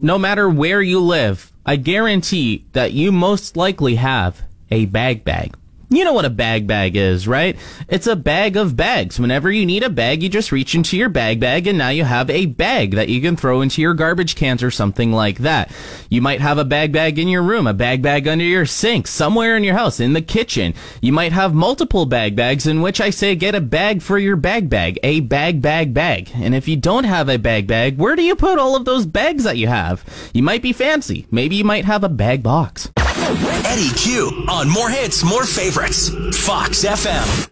No matter where you live, I guarantee that you most likely have a bag bag. You know what a bag bag is, right? It's a bag of bags. Whenever you need a bag, you just reach into your bag bag and now you have a bag that you can throw into your garbage cans or something like that. You might have a bag bag in your room, a bag bag under your sink, somewhere in your house, in the kitchen. You might have multiple bag bags in which I say get a bag for your bag bag, a bag bag bag. And if you don't have a bag bag, where do you put all of those bags that you have? You might be fancy. Maybe you might have a bag box. Eddie Q on More Hits, More Favorites. Fox FM.